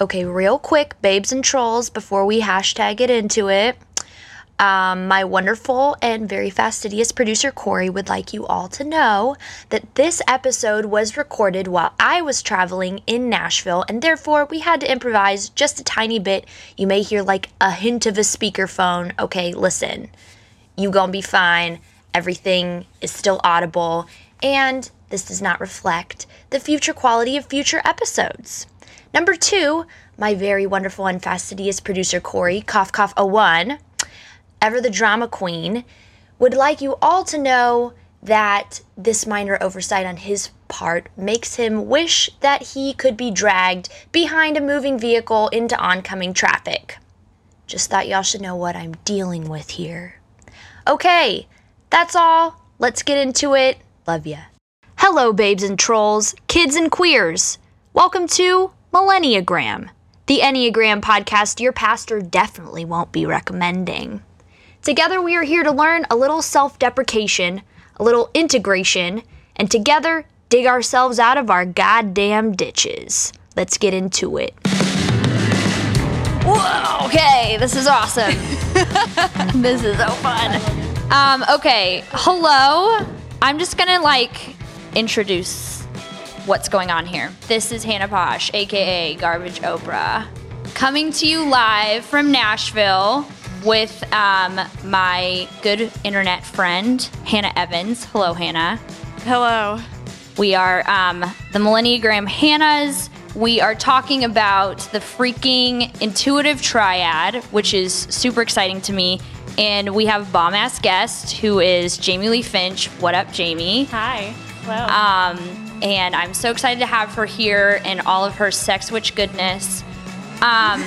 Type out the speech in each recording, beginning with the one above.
Okay, real quick, babes and trolls, before we hashtag it into it. Um, my wonderful and very fastidious producer Corey would like you all to know that this episode was recorded while I was traveling in Nashville, and therefore we had to improvise just a tiny bit. You may hear like a hint of a speakerphone. Okay, listen, you gonna be fine. Everything is still audible, and this does not reflect the future quality of future episodes. Number two, my very wonderful and fastidious producer Corey, cough cough a 01 ever the drama queen, would like you all to know that this minor oversight on his part makes him wish that he could be dragged behind a moving vehicle into oncoming traffic. Just thought y'all should know what I'm dealing with here. Okay, that's all. Let's get into it. Love ya. Hello, babes and trolls, kids and queers. Welcome to Millenniagram, the Enneagram podcast your pastor definitely won't be recommending. Together, we are here to learn a little self deprecation, a little integration, and together dig ourselves out of our goddamn ditches. Let's get into it. Whoa, okay, this is awesome. this is so fun. Um, okay, hello. I'm just gonna like introduce what's going on here. This is Hannah Paasch, aka Garbage Oprah, coming to you live from Nashville with um, my good internet friend, Hannah Evans. Hello, Hannah. Hello. We are um, the Millenniagram Hannahs. We are talking about the freaking intuitive triad, which is super exciting to me. And we have a bomb ass guest who is Jamie Lee Finch. What up, Jamie? Hi. Hello. Um, and I'm so excited to have her here and all of her sex witch goodness. Um,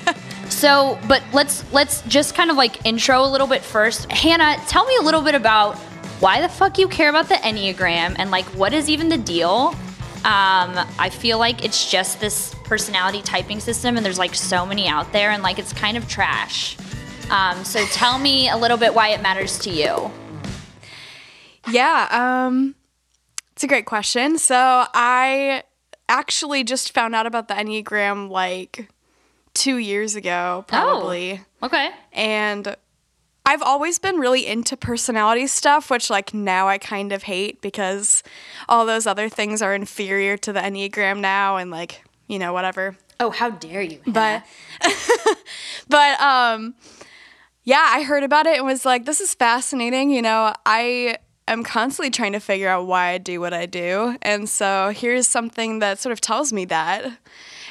so, but let's let's just kind of like intro a little bit first. Hannah, tell me a little bit about why the fuck you care about the Enneagram and like what is even the deal? Um, I feel like it's just this personality typing system, and there's like so many out there, and like it's kind of trash. Um, so tell me a little bit why it matters to you. Yeah, um, it's a great question. So I actually just found out about the Enneagram like two years ago, probably. Oh, okay. And I've always been really into personality stuff, which like now I kind of hate because all those other things are inferior to the Enneagram now and like, you know, whatever. Oh, how dare you? Hannah. But but um yeah, I heard about it and was like, this is fascinating. You know, I am constantly trying to figure out why I do what I do. And so here's something that sort of tells me that.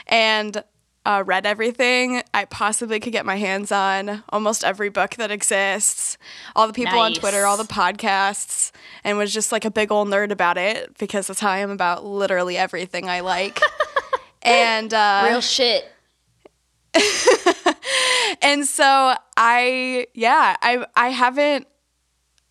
And uh, read everything I possibly could get my hands on, almost every book that exists, all the people on Twitter, all the podcasts, and was just like a big old nerd about it because that's how I am about literally everything I like. and uh, Real shit. and so I yeah, I I haven't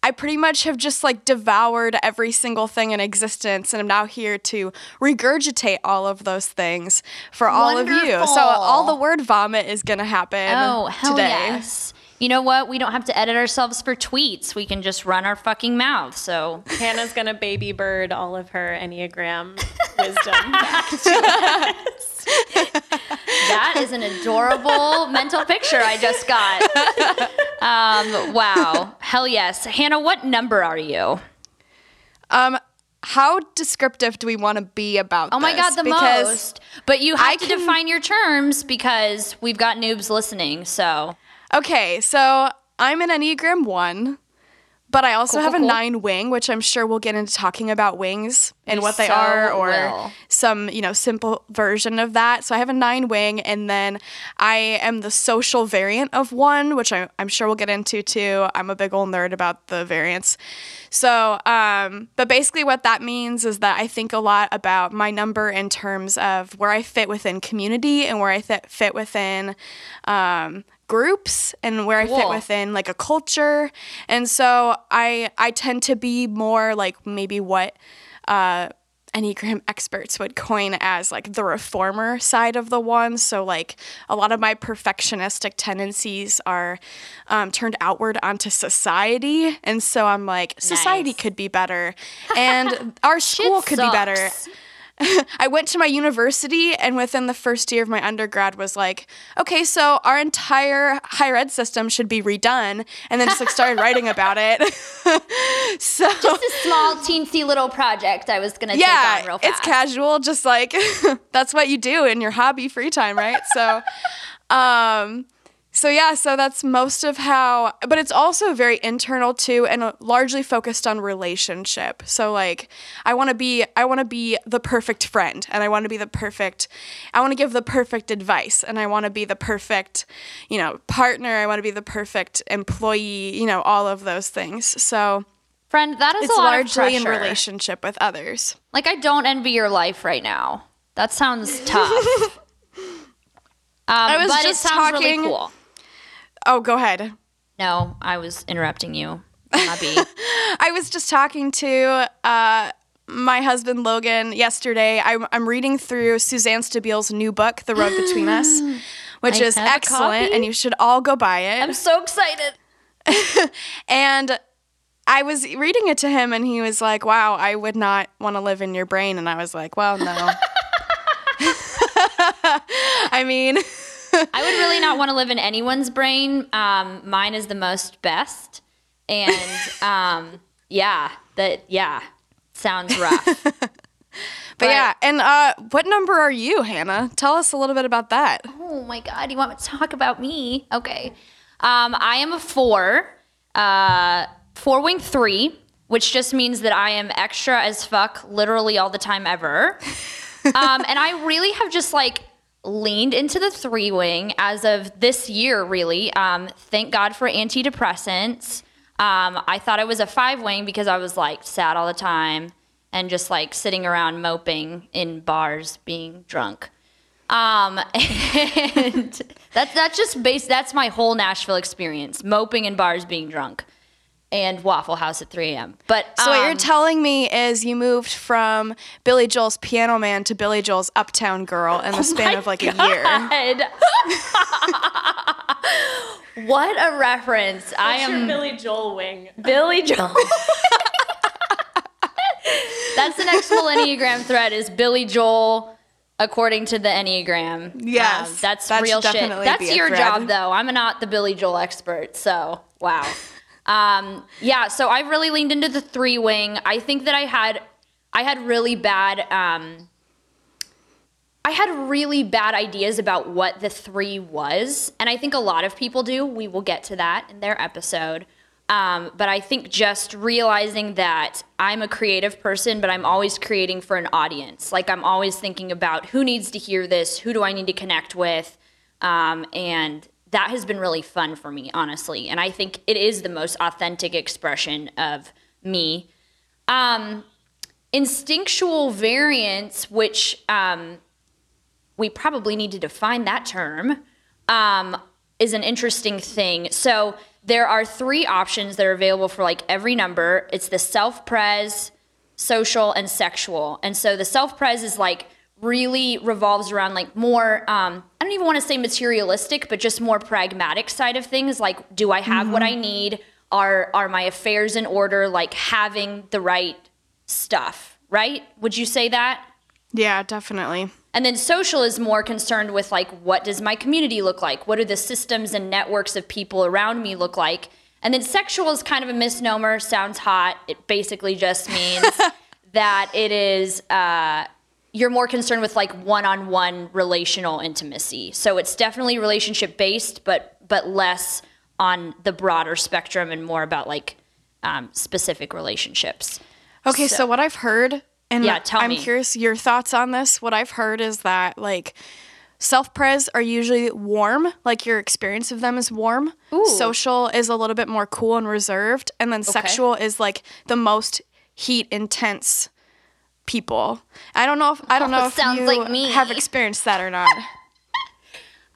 I pretty much have just like devoured every single thing in existence and I'm now here to regurgitate all of those things for all of you. So all the word vomit is going to happen Oh, hell today. yes. You know what? We don't have to edit ourselves for tweets. We can just run our fucking mouth. So Hannah's gonna baby bird all of her Enneagram wisdom back to us. that is an adorable mental picture I just got. Um, wow. Hell yes. Hannah, what number are you? Um how descriptive do we want to be about Oh my this? god, the Because- most. But you have I to can- define your terms because we've got noobs listening. So Okay, so I'm an Enneagram 1, but I also Cool, have cool, a cool. 9 wing, which I'm sure we'll get into talking about wings and We what they so are or will. some, you know, simple version of that. So I have a 9 wing and then I am the social variant of 1, which I, I'm sure we'll get into too. I'm a big old nerd about the variants. So, um, but basically what that means is that I think a lot about my number in terms of where I fit within community and where I fit, fit within um, groups and where I fit within like a culture. And so I I tend to be more like maybe what uh Enneagram experts would coin as like the reformer side of the one. So, like, a lot of my perfectionistic tendencies are um, turned outward onto society. And so I'm like, society Nice. could be better, and our school could be better. I went to my university and within the first year of my undergrad was like, okay, so our entire higher ed system should be redone and then just like started writing about it. so Just a small, teensy little project I was going to take on yeah, real fast. it's casual, just like that's what you do in your hobby free time, right? So um so yeah, so that's most of how but it's also very internal too and largely focused on relationship. So like I want to be I want to be the perfect friend and I want to be the perfect I want to give the perfect advice and I want to be the perfect, you know, partner, I want to be the perfect employee, you know, all of those things. So Friend, that is it's a lot largely of in relationship with others. Like, I don't envy your life right now. That sounds tough. Um, was but just it sounds talking- really cool. Oh, go ahead. No, I was interrupting you. I was just talking to uh, my husband Logan yesterday. I'm, I'm reading through Suzanne Stabile's new book, The Road Between Us, which I is excellent, and you should all go buy it. I'm so excited. and I was reading it to him, and he was like, "Wow, I would not want to live in your brain." And I was like, "Well, no." I mean, I would really not want to live in anyone's brain. Um, mine is the most best, and um, yeah, that yeah, sounds rough. but, yeah. And uh, what number are you, Hannah? Tell us a little bit about that. oh my god, you want me to talk about me? Okay, um, I am a four, uh, four wing three, which just means that I am extra as fuck, literally all the time ever. um, and I really have just like leaned into the three wing as of this year, really. Um, thank God for antidepressants. Um, I thought I was a five wing because I was like sad all the time and just like sitting around moping in bars being drunk. Um, and that's that's just based. That's my whole Nashville experience: moping in bars, being drunk, and Waffle House at 3 a.m. But So what you're um, telling me is you moved from Billy Joel's Piano Man to Billy Joel's Uptown Girl in the span of like a year. What a reference! I am your Billy Joel wing? Billy Joel. That's the next full Enneagram thread is Billy Joel according to the Enneagram. Yes, Um, that's that real should shit. That's your thread. job though. I'm not the Billy Joel expert, so wow. Um, yeah, so I really leaned into the three wing. I think that I had I had really bad um, I had really bad ideas about what the three was, and I think a lot of people do. We will get to that in their episode. Um, but I think just realizing that I'm a creative person, but I'm always creating for an audience. Like I'm always thinking about who needs to hear this, who do I need to connect with, um, and that has been really fun for me, honestly. And I think it is the most authentic expression of me. Um, instinctual variance, which um, we probably need to define that term, um, is an interesting thing. So there are three options that are available for like every number. It's the self-pres, social, and sexual. And so the self-pres is like really revolves around like more um, I don't even want to say materialistic, but just more pragmatic side of things. Like, do I have what I need? Are are my affairs in order? Like having the right stuff, right? Would you say that? Yeah, definitely. And then social is more concerned with like what does my community look like? What do the systems and networks of people around me look like? And then sexual is kind of a misnomer, sounds hot. It basically just means that it is uh, you're more concerned with like one-on-one relational intimacy. So it's definitely relationship based, but but less on the broader spectrum and more about like um, specific relationships. Okay, so, what I've heard, and Yeah, tell I'm me. curious your thoughts on this. What I've heard is that like self pres are usually warm, like your experience of them is warm. Ooh. Social is a little bit more cool and reserved, and then sexual is like the most heat intense people. I don't know if I don't know Oh, if sounds you like me. have experienced that or not.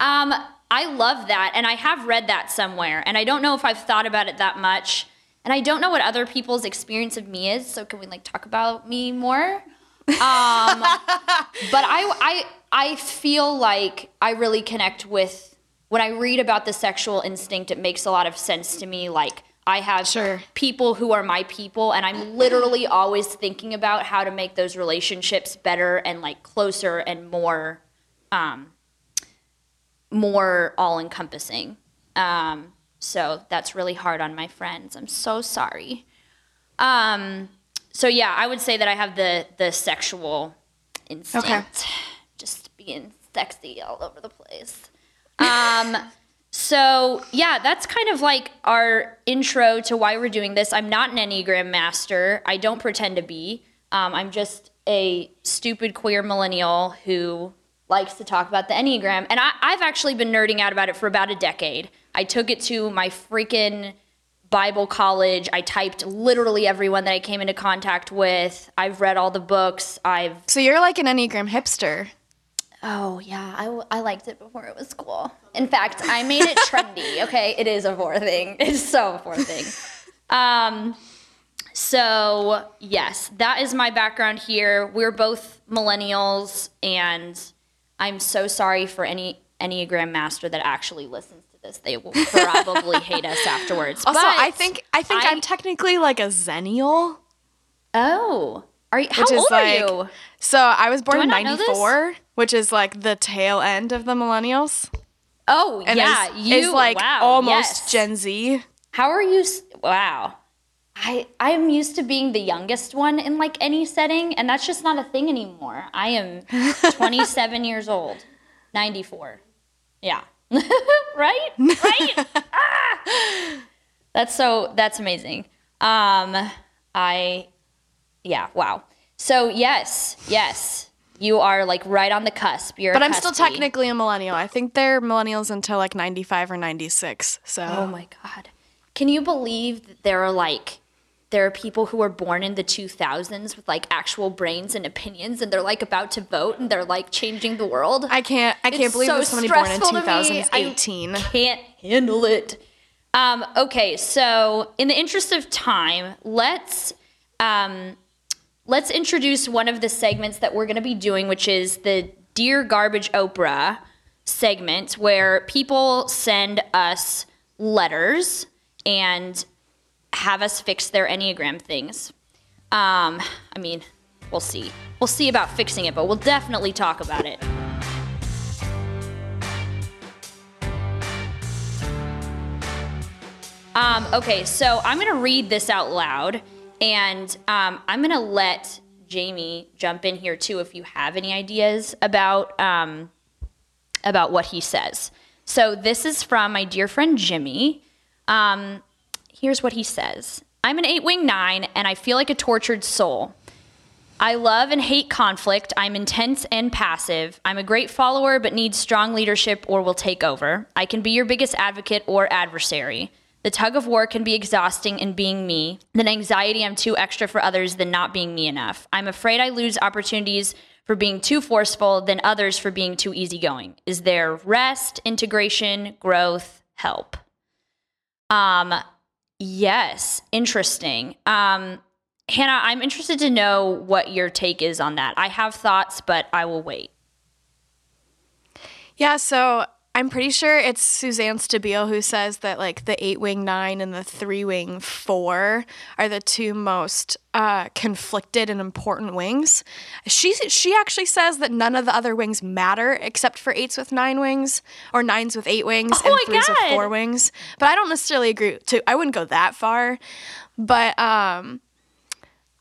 Um, I love that, and I have read that somewhere, and I don't know if I've thought about it that much, and I don't know what other people's experience of me is. So can we like talk about me more? Um, but I, I, I feel like I really connect with when I read about the sexual instinct. It makes a lot of sense to me. Like I have Sure. people who are my people, and I'm literally always thinking about how to make those relationships better and like closer and more, um, more all encompassing. Um, so that's really hard on my friends. I'm so sorry. Um, so yeah, I would say that I have the the sexual instinct, just being sexy all over the place. Um, so yeah, that's kind of like our intro to why we're doing this. I'm not an Enneagram master. I don't pretend to be. Um, I'm just a stupid queer millennial who likes to talk about the Enneagram. And I, I've actually been nerding out about it for about a decade. I took it to my freaking Bible college. I typed literally everyone that I came into contact with. I've read all the books. I've So you're like an Enneagram hipster. Oh yeah, I, w- I liked it before it was cool. In fact, I made it trendy. Okay, it is a four thing. It's so a four thing. Um, so yes, that is my background here. We're both millennials, and I'm so sorry for any Enneagram master that actually listens to this. They will probably hate us afterwards. Also, But I think I think I- I, am technically like a zennial. Oh, are you? How Which is old like, are you? So I was born in not know this? '94, which is like the tail end of the millennials, Oh and yeah, is, you is like wow, almost yes. Gen Z. How are you? Wow. I I am used to being the youngest one in like any setting, and that's just not a thing anymore. I am 27 years old, 94. Yeah. right? Right? Ah! That's so that's amazing. Um I yeah, wow. So yes, yes. You are like right on the cusp. You're But I'm still cuspy. technically a millennial. I think they're millennials until like 95 or 96. So Oh my god. Can you believe that there are like there are people who were born in the 2000s with like actual brains and opinions and they're like about to vote and they're like changing the world? I can't I can't It's believe so there's somebody born in stressful to me. I 2018. Can't handle it. Um, okay, so in the interest of time, let's um, let's introduce one of the segments that we're going to be doing, which is the Dear Garbage Oprah segment, where people send us letters and have us fix their Enneagram things. Um, I mean, we'll see. We'll see about fixing it, but we'll definitely talk about it. Um, okay, so I'm gonna read this out loud, and um, I'm gonna let Jamie jump in here too if you have any ideas about um, about what he says. So this is from my dear friend Jimmy. Um, here's what he says: I'm an eight wing nine, and I feel like a tortured soul. I love and hate conflict. I'm intense and passive. I'm a great follower, but need strong leadership or will take over. I can be your biggest advocate or adversary. The tug of war can be exhausting in being me. Then anxiety, I'm too extra for others than not being me enough. I'm afraid I lose opportunities for being too forceful than others for being too easygoing. Is there rest, integration, growth, help? Um, yes, interesting. Um, Hannah, I'm interested to know what your take is on that. I have thoughts, but I will wait. Yeah, so I'm pretty sure it's Suzanne Stabile who says that like the eight wing nine and the three wing four are the two most uh, conflicted and important wings. She she actually says that none of the other wings matter except for eights with nine wings or nines with eight wings Oh and threes with four wings. But I don't necessarily agree. To I wouldn't go that far, but um,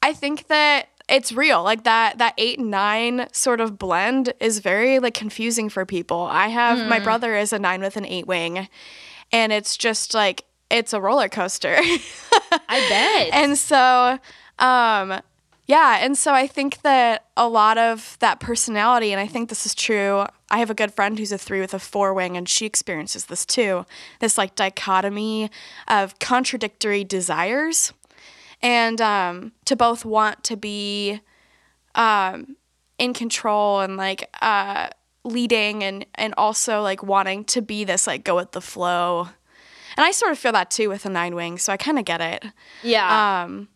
I think that it's real. Like that that 8 and 9 sort of blend is very like confusing for people. I have Hmm. my brother is a 9 with an 8 wing and it's just like it's a roller coaster. I bet. and so um yeah, and so I think that a lot of that personality, and I think this is true. I have a good friend who's a three with a four wing, and she experiences this too. This like dichotomy of contradictory desires, and um, to both want to be um, in control and like uh, leading, and and also like wanting to be this like go with the flow. And I sort of feel that too with a nine wing, so I kind of get it yeah. um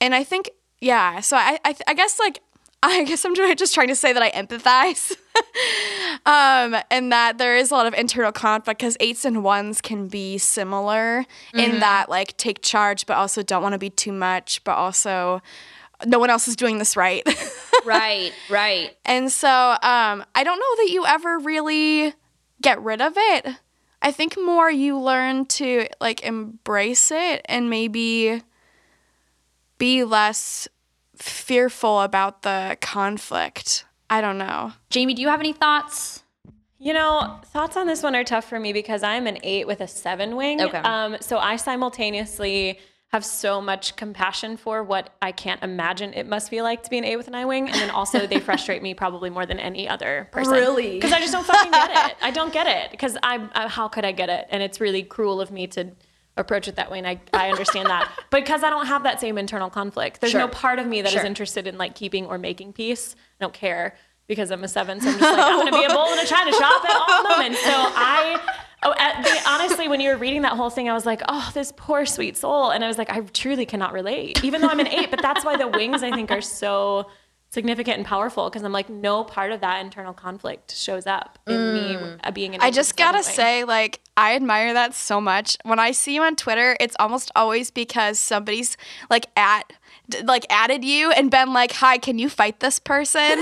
and i think yeah so i i, I guess like I guess I'm just trying to say that I empathize. um, and that there is a lot of internal conflict because eights and ones can be similar in that, like, take charge, but also don't want to be too much, but also no one else is doing this right. right, right. and so um, I don't know that you ever really get rid of it. I think more you learn to, like, embrace it and maybe be less fearful about the conflict. I don't know. Jamie, do you have any thoughts? You know, thoughts on this one are tough for me because I'm an eight with a seven wing. Okay. Um, so I simultaneously have so much compassion for what I can't imagine it must be like to be an eight with an I wing, and then also they frustrate me probably more than any other person. Really? Because I just don't fucking get it. I don't get it because I, I how could I get it? And it's really cruel of me to approach it that way, and I I understand that. But because I don't have that same internal conflict, there's no part of me that is Sure. interested in like keeping or making peace. I don't care because I'm a seven, so I'm just like I'm gonna be a bull in a china shop at all moments. So I. Oh, at the, honestly, when you were reading that whole thing, I was like, "Oh, this poor sweet soul," and I was like, "I truly cannot relate." Even though I'm an eight, but that's why the wings I think are so significant and powerful because I'm like, no part of that internal conflict shows up in me uh, being an. I just with a seven gotta wing. say, like, I admire that so much. When I see you on Twitter, it's almost always because somebody's like at like added you and been like, "Hi, can you fight this person?" yeah,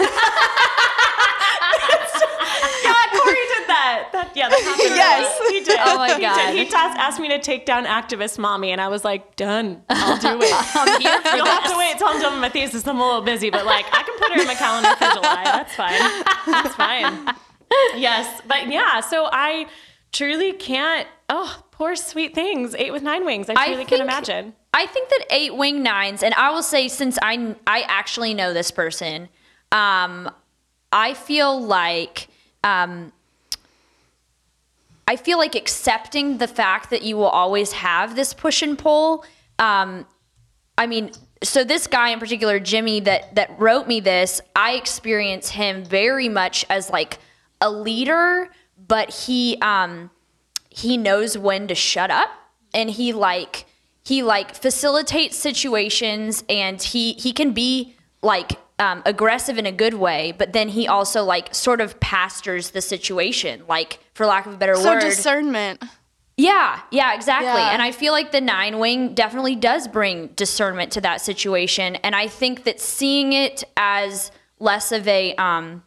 Corey did that. that yeah. Yes. he did. Oh my He God. did. He tasked, asked me to take down activist mommy, and I was like, done. I'll do it. I'm here for You'll have to wait till I'm done with my thesis. I'm a little busy, but like I can put her in my calendar for July. That's fine. That's fine. Yes, but yeah. So I truly can't. Oh, poor sweet things. Eight with nine wings. I I truly can't imagine. I think that eight wing nines, and I will say since I I actually know this person, um, I feel like um, I feel like accepting the fact that you will always have this push and pull. Um, I mean, so this guy in particular, Jimmy, that that wrote me this, I experience him very much as like a leader, but he um, he knows when to shut up, and he like he like facilitates situations, and he he can be like um, aggressive in a good way, but then he also like sort of pastors the situation, like for lack of a better so word. So discernment. Yeah, yeah, exactly. Yeah. And I feel like the nine wing definitely does bring discernment to that situation. And I think that seeing it as less of a um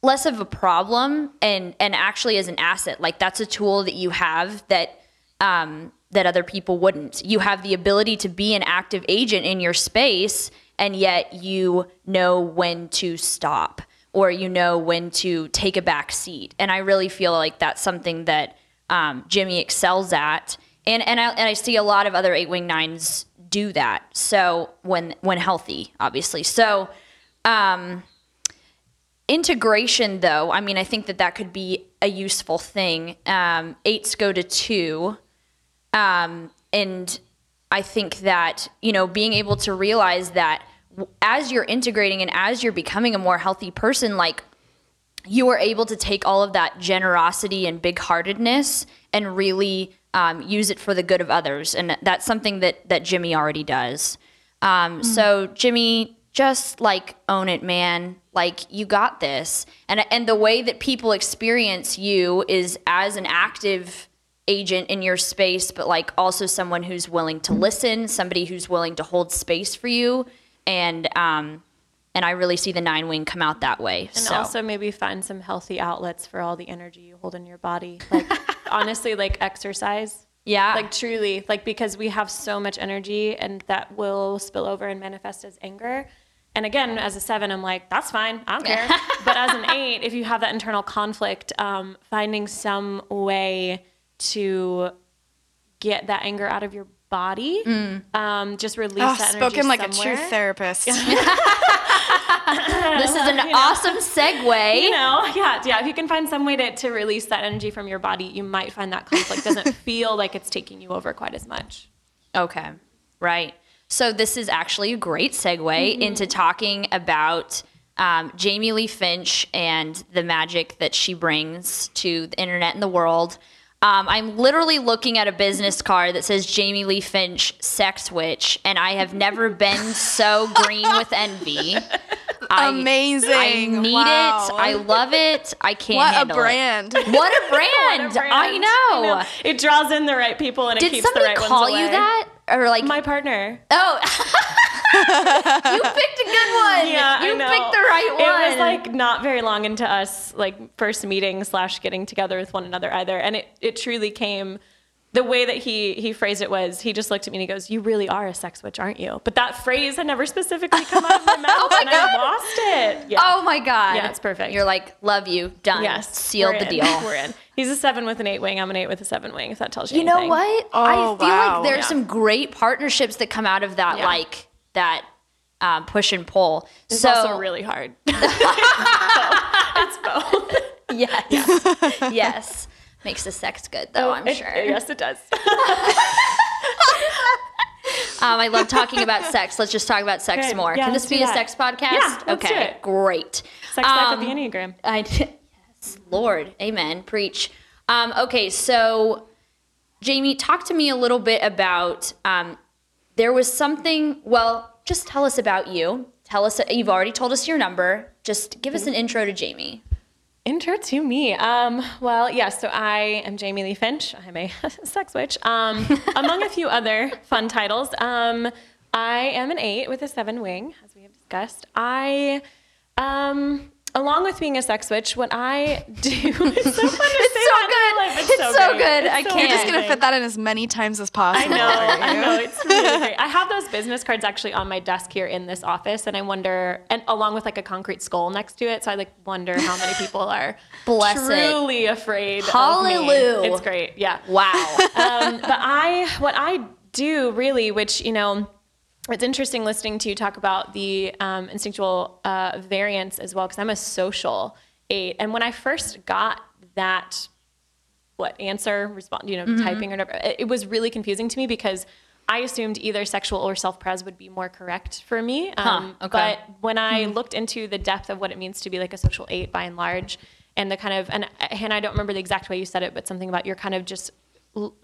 less of a problem and and actually as an asset, like that's a tool that you have that um that other people wouldn't. You have the ability to be an active agent in your space and yet you know when to stop or you know when to take a back seat. And I really feel like that's something that um, Jimmy excels at. And and I, and I see a lot of other eight wing nines do that. So when when healthy, obviously. So um, integration, though, I mean, I think that that could be a useful thing. Um, eights go to two, um, and I think that you know being able to realize that as you're integrating and as you're becoming a more healthy person, like you are able to take all of that generosity and big heartedness and really um, use it for the good of others. And that's something that, that Jimmy already does. Um, So, Jimmy, just like own it, man. Like you got this. And, and the way that people experience you is as an active agent in your space, but like also someone who's willing to listen, somebody who's willing to hold space for you. And, um, and I really see the nine wing come out that way. And so. also maybe find some healthy outlets for all the energy you hold in your body. Like honestly, like exercise. Yeah. Like truly, like because we have so much energy and that will spill over and manifest as anger. And again, as a seven, I'm like, that's fine. I don't care. but as an eight, if you have that internal conflict, um, finding some way to get that anger out of your body, um, just release Oh, that energy spoken like a true therapist. this is an awesome segue. you know, yeah, yeah. If you can find some way to, to release that energy from your body, you might find that conflict doesn't feel like it's taking you over quite as much. Okay, right. So this is actually a great segue into talking about um, Jamie Lee Finch and the magic that she brings to the internet and the world. Um, I'm literally looking at a business card that says Jamie Lee Finch, sex witch, and I have never been so green with envy. I, Amazing. I need Wow. it. I love it. I can't What a handle it. brand. What a What brand! a brand. I know. It draws in the right people and it keeps the right ones. Did somebody right call ones you away. that? Or like, My partner. oh, you picked a good one. Yeah, you I know. picked the right one. It was like not very long into us like first meeting slash getting together with one another either, and it it truly came. The way that he he phrased it was he just looked at me and he goes, "You really are a sex witch, aren't you?" But that phrase had never specifically come out of my mouth, oh my and God. I lost it. Yeah. Oh my god! Yeah, it's perfect. You're like, love you, done. yes, sealed the in. deal. We're in. He's a seven with an eight wing. I'm an eight with a seven wing. If that tells you, You know what? Oh, I feel wow. like there's Yeah. some great partnerships that come out of that, Yeah. like that um, push and pull. It's so also really hard. it's both. yes, yes, makes the sex good though. I'm It- sure. Yes, it does. Um, I love talking about sex. Let's just talk about sex Good. more. Yeah, Can this be a that. sex podcast? Yeah, okay, great. Sex life Um, with the Enneagram. I yes, Lord, Amen. Preach. Um, okay, so Jamie, talk to me a little bit about. Um, there was something. Well, just tell us about you. Tell us. You've already told us your number. Just give us an intro to Jamie. Intro to me. Um, well, yes, so I am Jamie Lee Finch. I'm a sex witch. Um, among a few other fun titles. Um, I am an eight with a seven wing, as we have discussed. I, um, along with being a sex witch, what I do is so fun to It's say so that good. real life. It's so great. good. It's I so can't. You're just gonna fit that in as many times as possible. I know, I know. It's really great. I have those business cards actually on my desk here in this office, and I wonder, and along with like a concrete skull next to it, so I like wonder how many people are Bless it. truly afraid. Hallelujah. Of me. It's great. Yeah. Wow. Um, but I, what I do really, which you know. It's interesting listening to you talk about the um, instinctual uh, variance as well, because I'm a social eight. And when I first got that what answer respond you know Mm-hmm. typing or whatever it, it was really confusing to me because i assumed either sexual or self-pres would be more correct for me um, okay. but when i Hmm. looked into the depth of what it means to be like a social eight by and large and the kind of and Hannah, i don't remember the exact way you said it but something about you're kind of just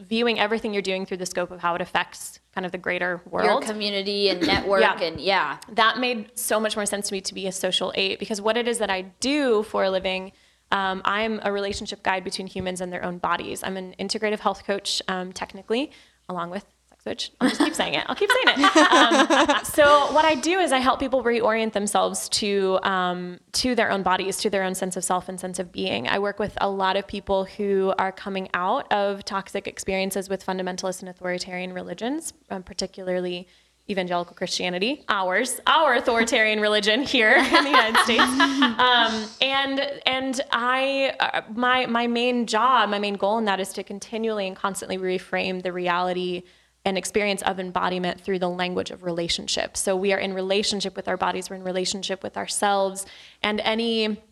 viewing everything you're doing through the scope of how it affects kind of the greater world Your community and network Yeah. and yeah. that made so much more sense to me to be a social eight because what it is that I do for a living, um, I'm a relationship guide between humans and their own bodies. I'm an integrative health coach, um, technically, along with sex witch. I'll just keep saying it. I'll keep saying it. Um, so what I do is I help people reorient themselves to um, to their own bodies, to their own sense of self and sense of being. I work with a lot of people who are coming out of toxic experiences with fundamentalist and authoritarian religions, um, particularly evangelical Christianity, ours, our authoritarian religion here in the United States. Um, and and I, uh, my my main job, my main goal in that is to continually and constantly reframe the reality and experience of embodiment through the language of relationship. So we are in relationship with our bodies, we're in relationship with ourselves, and any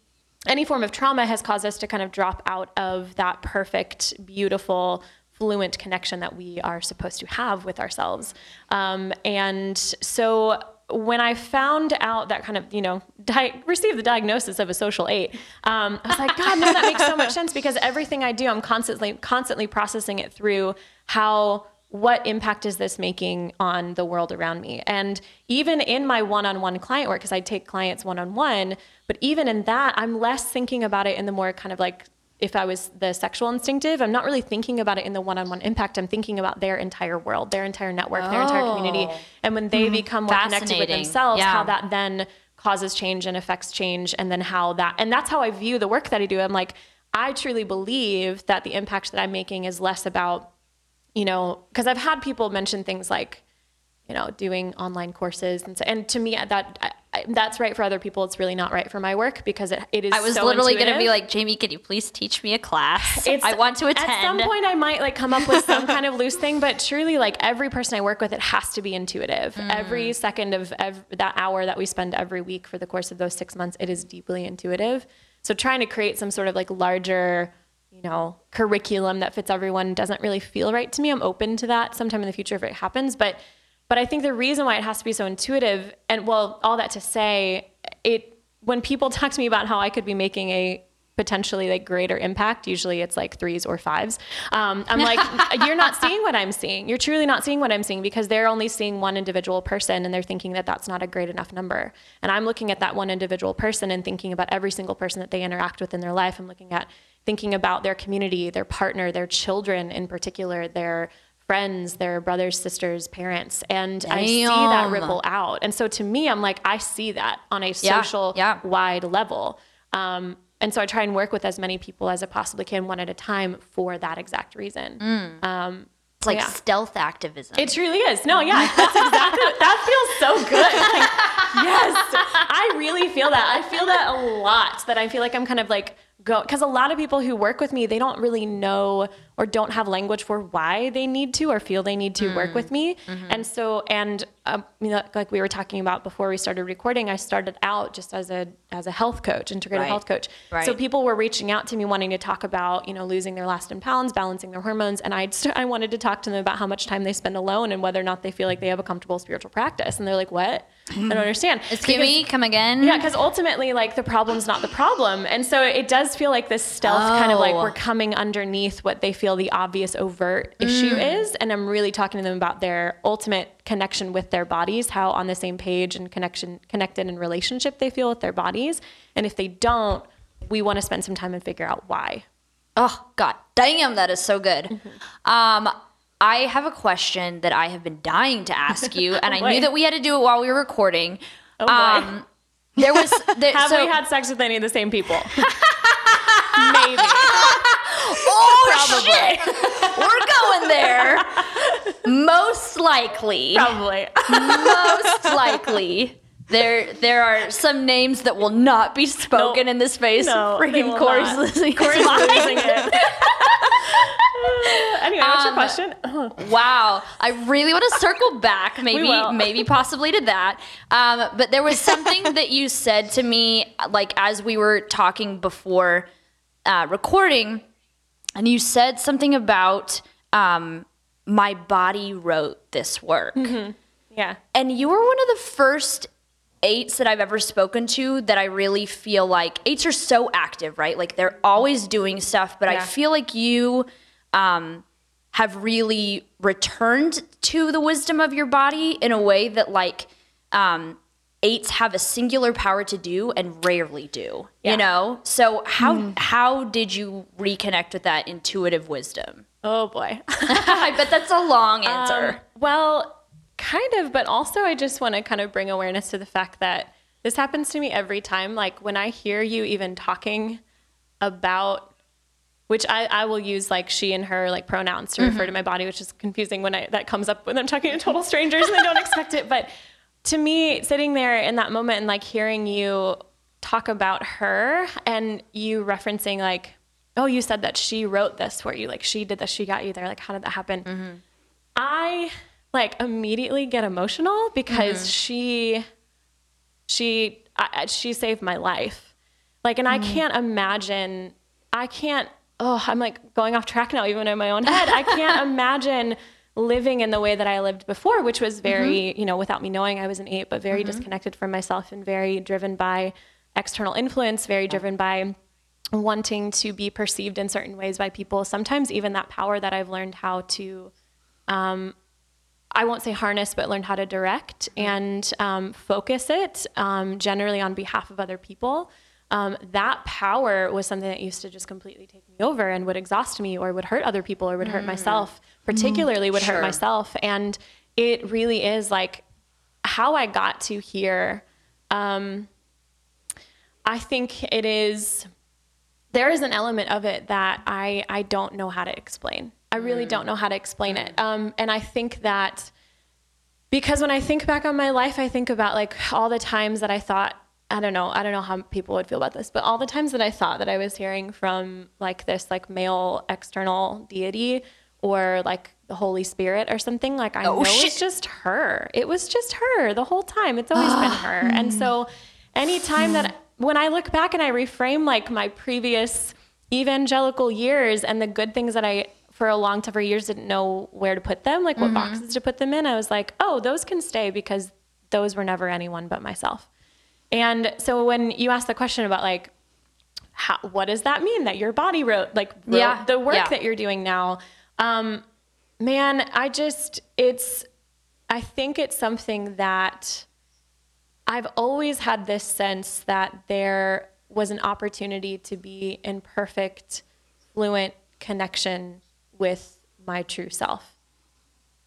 any form of trauma has caused us to kind of drop out of that perfect, beautiful, fluent connection that we are supposed to have with ourselves. Um, and so when I found out that kind of, you know, di- received the diagnosis of a social eight, um, I was like, God, no, that makes so much sense because everything I do, I'm constantly, constantly processing it through how what impact is this making on the world around me? And even in my one on one client work, because I take clients one on one, but even in that, I'm less thinking about it in the more kind of like if I was the sexual instinctive, I'm not really thinking about it in the one on one impact. I'm thinking about their entire world, their entire network, their entire community. Oh. And when they mm-hmm. become more connected with themselves, Yeah. how that then causes change and affects change. And then how that, and that's how I view the work that I do. I'm like, I truly believe that the impact that I'm making is less about you know, because I've had people mention things like, you know, doing online courses, and so, and to me that I, I, that's right for other people. It's really not right for my work because it, it is. I was so literally going to be like, Jamie, can you please teach me a class? It's- I want to attend. At some point, I might like come up with some kind of loose thing, but truly, like every person I work with, it has to be intuitive. Mm. Every second of ev- that hour that we spend every week for the course of those six months, it is deeply intuitive. So trying to create some sort of like larger, you know, curriculum that fits everyone doesn't really feel right to me. I'm open to that sometime in the future if it happens, but but I think the reason why it has to be so intuitive, and well, all that to say, it when people talk to me about how I could be making a potentially like greater impact. Usually it's like threes or fives. Um, I'm like, you're not seeing what I'm seeing. You're truly not seeing what I'm seeing because they're only seeing one individual person and they're thinking that that's not a great enough number. And I'm looking at that one individual person and thinking about every single person that they interact with in their life. I'm looking at thinking about their community, their partner, their children in particular, their friends, their brothers, sisters, parents. And I see that ripple out. And so to me, I'm like, I see that on a Yeah, social yeah. wide level. Um, and so I try and work with as many people as I possibly can, one at a time, for that exact reason. Mm. Um, It's like yeah. stealth activism. It truly is. No, yeah, that's exactly. that feels so good. Like, yes, I really feel that. I feel that a lot. That I feel like I'm kind of like go because a lot of people who work with me, they don't really know or don't have language for why they need to or feel they need to Mm. work with me. Mm-hmm. And so, and um, you know, like we were talking about before we started recording, I started out just as a as a health coach, integrative Right. health coach. So Right. people were reaching out to me wanting to talk about you know losing their last 10 pounds balancing their hormones and i I wanted to talk to them about how much time they spend alone and whether or not they feel like they have a comfortable spiritual practice and they're like what i don't understand Excuse me, come again. yeah, because ultimately, like the problem's not the problem, and so it does feel like this stealth kind of like Oh. we're coming underneath what they feel the obvious overt issue Mm. is, and I'm really talking to them about their ultimate connection with their bodies, how on the same page and connection, connected in relationship they feel with their bodies, and if they don't, we want to spend some time and figure out why. Oh God, damn, that is so good. Mm-hmm. Um, I have a question that I have been dying to ask you, and I knew that we had to do it while we were recording. Oh. Um, there was there, Have so, we had sex with any of the same people? Maybe. oh shit, we're going there. Most likely, Probably. most likely. There, there are some names that will not be spoken No. in this space. No, Freaking Corey's not. Corey's losing it. anyway, what's your Um, question? Wow, I really want to circle back, maybe, maybe possibly to that. Um, but there was something that you said to me, like as we were talking before uh, recording, and you said something about um, my body wrote this work, Yeah. and you were one of the first eights that I've ever spoken to that I really feel like eights are so active, right? Like they're always doing stuff, but I feel like you um, have really returned to the wisdom of your body in a way that like um, eights have a singular power to do and rarely do. Yeah. You know? So how how did you reconnect with that intuitive wisdom? Oh boy. I bet that's a long answer. Um, well, kind of, but also I just want to kind of bring awareness to the fact that this happens to me every time. Like when I hear you even talking about, which I, I will use like she and her like pronouns to refer to mm-hmm. my body, which is confusing when I that comes up when I'm talking to total strangers and they don't expect it. But to me, sitting there in that moment and like hearing you talk about her and you referencing like, oh, you said that she wrote this for you, like she did this, she got you there. Like, how did that happen? Mm-hmm. I like immediately get emotional because mm-hmm. she she I, I- she saved my life. Like and I can't imagine I can't oh, I'm like going off track now even in my own head. I can't imagine living in the way that I lived before, which was very, you know, without me knowing I was an 8, but very disconnected from myself and very driven by external influence, very driven by wanting to be perceived in certain ways by people. Sometimes even that power that I've learned how to, um, I won't say harness, but learn how to direct and um, focus it um, generally on behalf of other people. Um, that power was something that used to just completely take me over and would exhaust me or would hurt other people or would hurt myself, particularly would Sure. hurt myself. And it really is like how I got to here. Um, I think it is there is an element of it that I I don't know how to explain. I really don't know how to explain it. Um, and I think that because when I think back on my life, I think about like all the times that I thought I don't know, I don't know how people would feel about this, but all the times that I thought that I was hearing from like this like male external deity or like the Holy Spirit or something, like I Oh, know shit. it's just her. It was just her the whole time. It's always been her. Ah, and hmm. so anytime that hmm. when I look back and I reframe like my previous evangelical years and the good things that I for a long time for years didn't know where to put them, like what mm-hmm. boxes to put them in, I was like, oh, those can stay because those were never anyone but myself. And so when you ask the question about like how, what does that mean that your body wrote like wrote Yeah, the work yeah. that you're doing now? Um, man, I just it's I think it's something that I've always had this sense that there was an opportunity to be in perfect, fluent connection with my true self.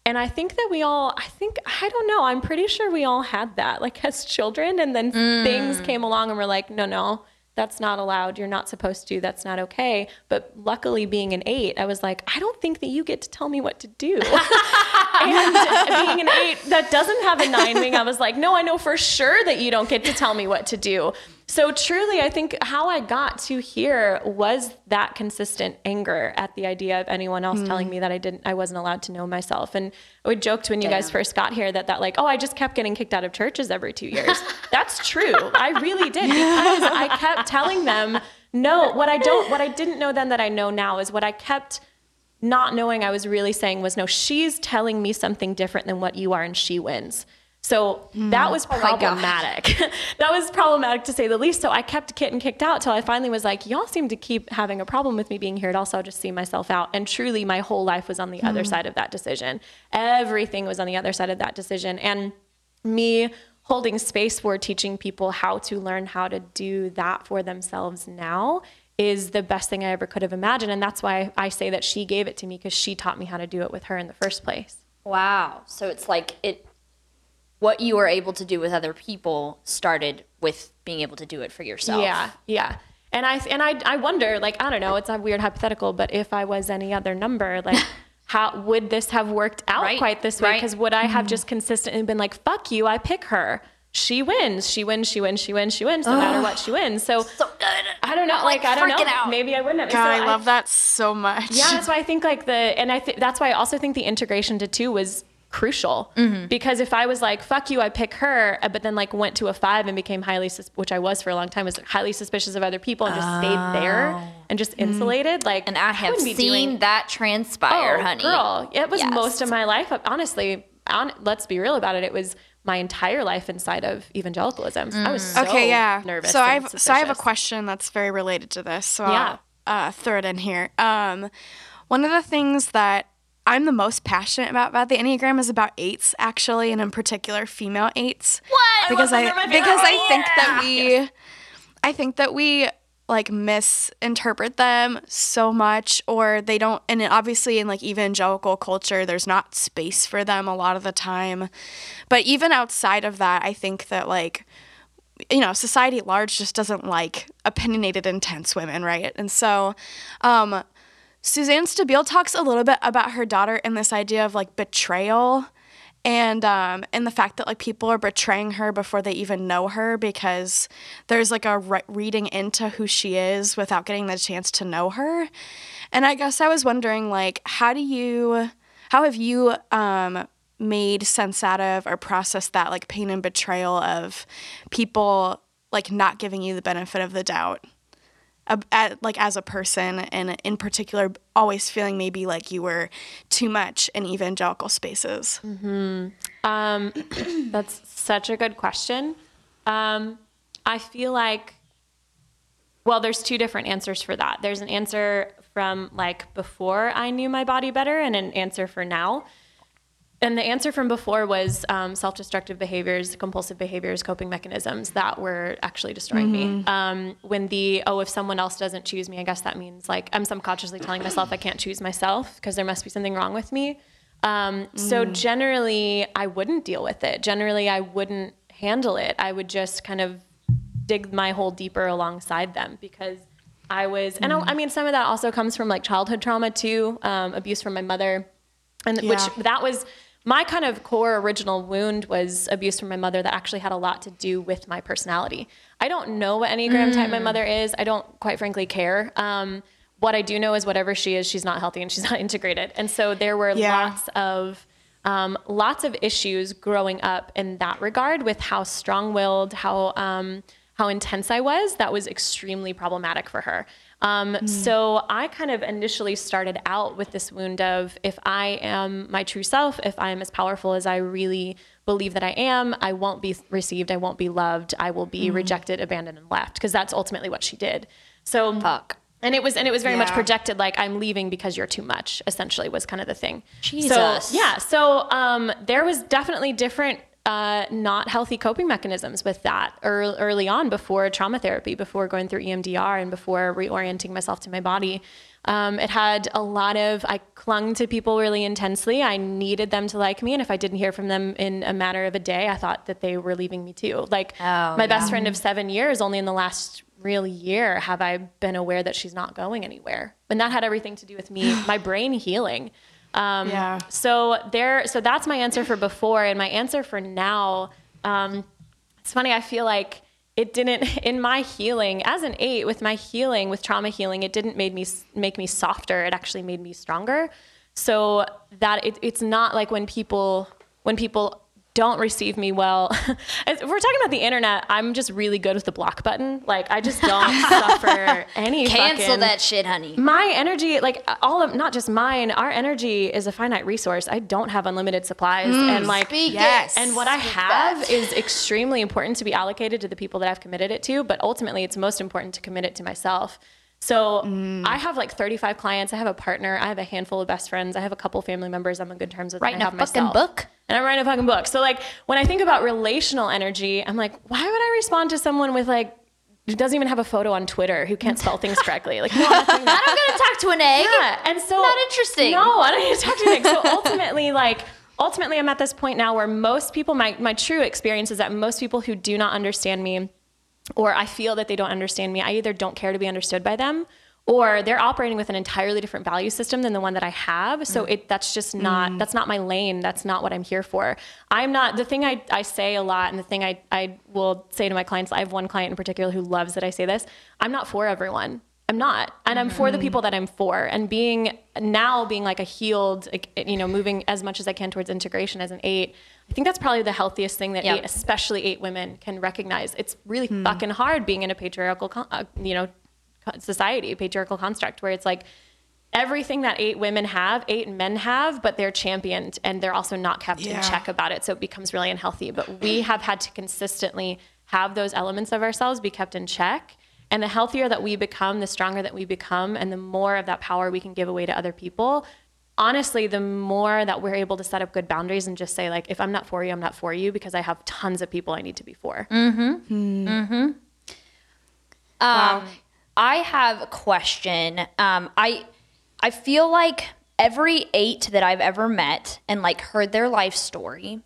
And I think that we all, I think, I don't know, I'm pretty sure we all had that like as children. And then things mm. came along and we're like, no, no, that's not allowed. You're not supposed to. That's not okay. But luckily, being an eight, I was like, I don't think that you get to tell me what to do. and being an eight that doesn't have a nine wing, I was like, no, I know for sure that you don't get to tell me what to do. So truly, I think how I got to here was that consistent anger at the idea of anyone else mm. telling me that I didn't, I wasn't allowed to know myself. And I would joked when you guys first got here that that like, oh, I just kept getting kicked out of churches every two years. That's true. I really did because I kept telling them, no, what I don't, what I didn't know then that I know now is what I kept not knowing I was really saying was no, she's telling me something different than what you are, and she wins. So hmm. that was oh God. problematic. that was problematic to say the least. So I kept getting kicked out till I finally was like, y'all seem to keep having a problem with me being here. At also, I'll just see myself out. And truly, my whole life was on the other hmm. side of that decision. Everything was on the other side of that decision. And me holding space for teaching people how to learn how to do that for themselves now is the best thing I ever could have imagined. And that's why I say that she gave it to me because she taught me how to do it with her in the first place. Wow. So it's like it what you were able to do with other people started with being able to do it for yourself. Yeah, yeah. And I and I I wonder, like, I don't know, it's a weird hypothetical, but if I was any other number, like how would this have worked out Right, quite this way? right. Because would I have mm-hmm. just consistently been like, fuck you, I pick her. She wins, she wins, she wins, she wins, she wins, no matter what she wins. So, So good. I don't know, I'm, like, I don't know. freaking out. Maybe I wouldn't have. God, So I love that so much. yeah, that's why I think like the, and I think that's why I also think the integration to two was crucial Mm-hmm. because if I was like, fuck you, I pick her, uh, but then like went to a five and became highly, sus- which I was for a long time, was highly suspicious of other people and just stayed there and just insulated. Like, Oh. and I have wouldn't seen doing- that transpire, oh, honey. girl, it was Yes. most of my life. Honestly, on, let's be real about it. It was my entire life inside of evangelicalism. I was so okay, yeah. nervous. So and I've so I have a question that's very related to this. So Yeah. I'll uh, throw it in here. Um, one of the things that I'm the most passionate about about the Enneagram is about eights, actually, and in particular female eights. What? Because I, those are my favorite. because I think that we, I think that we like misinterpret them so much, or they don't. And obviously, in like evangelical culture, there's not space for them a lot of the time. But even outside of that, I think that like you know, society at large just doesn't like opinionated, intense women, right? And so, um, Suzanne Stabile talks a little bit about her daughter and this idea of like betrayal and um, and the fact that like people are betraying her before they even know her because there's like a re- reading into who she is without getting the chance to know her. And I guess I was wondering like how do you how have you um, made sense out of or processed that like pain and betrayal of people like not giving you the benefit of the doubt? At, like as a person and in particular always feeling maybe like you were too much in evangelical spaces Um, that's such a good question. Um, I feel like, well, there's two different answers for that. There's an answer from like before I knew my body better, and an answer for now. And the answer from before was um, self-destructive behaviors, compulsive behaviors, coping mechanisms that were actually destroying me. Um, when the oh, if someone else doesn't choose me, I guess that means like I'm subconsciously telling myself I can't choose myself because there must be something wrong with me. Um, So generally, I wouldn't deal with it. Generally, I wouldn't handle it. I would just kind of dig my hole deeper alongside them because I was, and I, I mean, some of that also comes from like childhood trauma too, um, abuse from my mother, and Yeah. which that was my kind of core original wound was abuse from my mother that actually had a lot to do with my personality. I don't know what Enneagram type my mother is. I don't quite frankly care. Um, what I do know is whatever she is, she's not healthy and she's not integrated. And so there were Yeah. lots of um, lots of issues growing up in that regard with how strong-willed, how um, how intense I was. That was extremely problematic for her. Um, So I kind of initially started out with this wound of if I am my true self, if I am as powerful as I really believe that I am, I won't be received, I won't be loved, I will be rejected, abandoned, and left because that's ultimately what she did. So Fuck. and it was and it was very much projected like I'm leaving because you're too much. Essentially, was kind of the thing. Jesus. So yeah. So um, there was definitely different. Uh, not healthy coping mechanisms with that early, early on before trauma therapy, before going through EMDR, and before reorienting myself to my body. Um, it had a lot of, I clung to people really intensely. I needed them to like me. And if I didn't hear from them in a matter of a day, I thought that they were leaving me too. Like Oh, my best friend of seven years, only in the last real year have I been aware that she's not going anywhere. And that had everything to do with me, my brain healing. Um, Yeah. So there, so that's my answer for before, and my answer for now. Um, it's funny. I feel like it didn't in my healing as an eight with my healing with trauma healing. It didn't made me make me softer. It actually made me stronger. So that it, it's not like when people when people don't receive me well. If we're talking about the internet, I'm just really good with the block button. Like I just don't suffer any Cancel fucking- that shit, honey. my energy like all of not just mine our energy is a finite resource i don't have unlimited supplies mm, and like Speak Yes. and what i have that. is extremely important to be allocated to the people that i've committed it to but ultimately it's most important to commit it to myself so mm. i have like 35 clients i have a partner i have a handful of best friends i have a couple family members i'm on good terms with Writing a fucking myself. book? and i'm writing a fucking book so like when i think about relational energy i'm like why would i respond to someone with like who doesn't even have a photo on Twitter, who can't spell things correctly. Like, no, I'm not. I'm gonna talk to an egg. Yeah, and so Not interesting. No, I don't need to talk to you. Nick. So ultimately, like ultimately, I'm at this point now where most people, my my true experience is that most people who do not understand me, or I feel that they don't understand me, I either don't care to be understood by them, or they're operating with an entirely different value system than the one that I have. So mm. it that's just not mm. that's not my lane. That's not what I'm here for. I'm not the thing I, I say a lot and the thing I, I will say to my clients, I have one client in particular who loves that I say this. I'm not for everyone. I'm not. And I'm for the people that I'm for. And being now being like a healed, like, you know, moving as much as I can towards integration as an eight, I think that's probably the healthiest thing that Yep. eight, especially eight women can recognize. It's really fucking hard being in a patriarchal, uh, you know, society, patriarchal construct where it's like everything that eight women have, eight men have, but they're championed and they're also not kept in check about it. So it becomes really unhealthy. But we have had to consistently have those elements of ourselves be kept in check. And the healthier that we become, the stronger that we become, and the more of that power we can give away to other people. Honestly, the more that we're able to set up good boundaries and just say, like, if I'm not for you, I'm not for you because I have tons of people I need to be for. Hmm. Hmm. Um, I have a question. Um, I I feel like every eight that I've ever met and like heard their life story,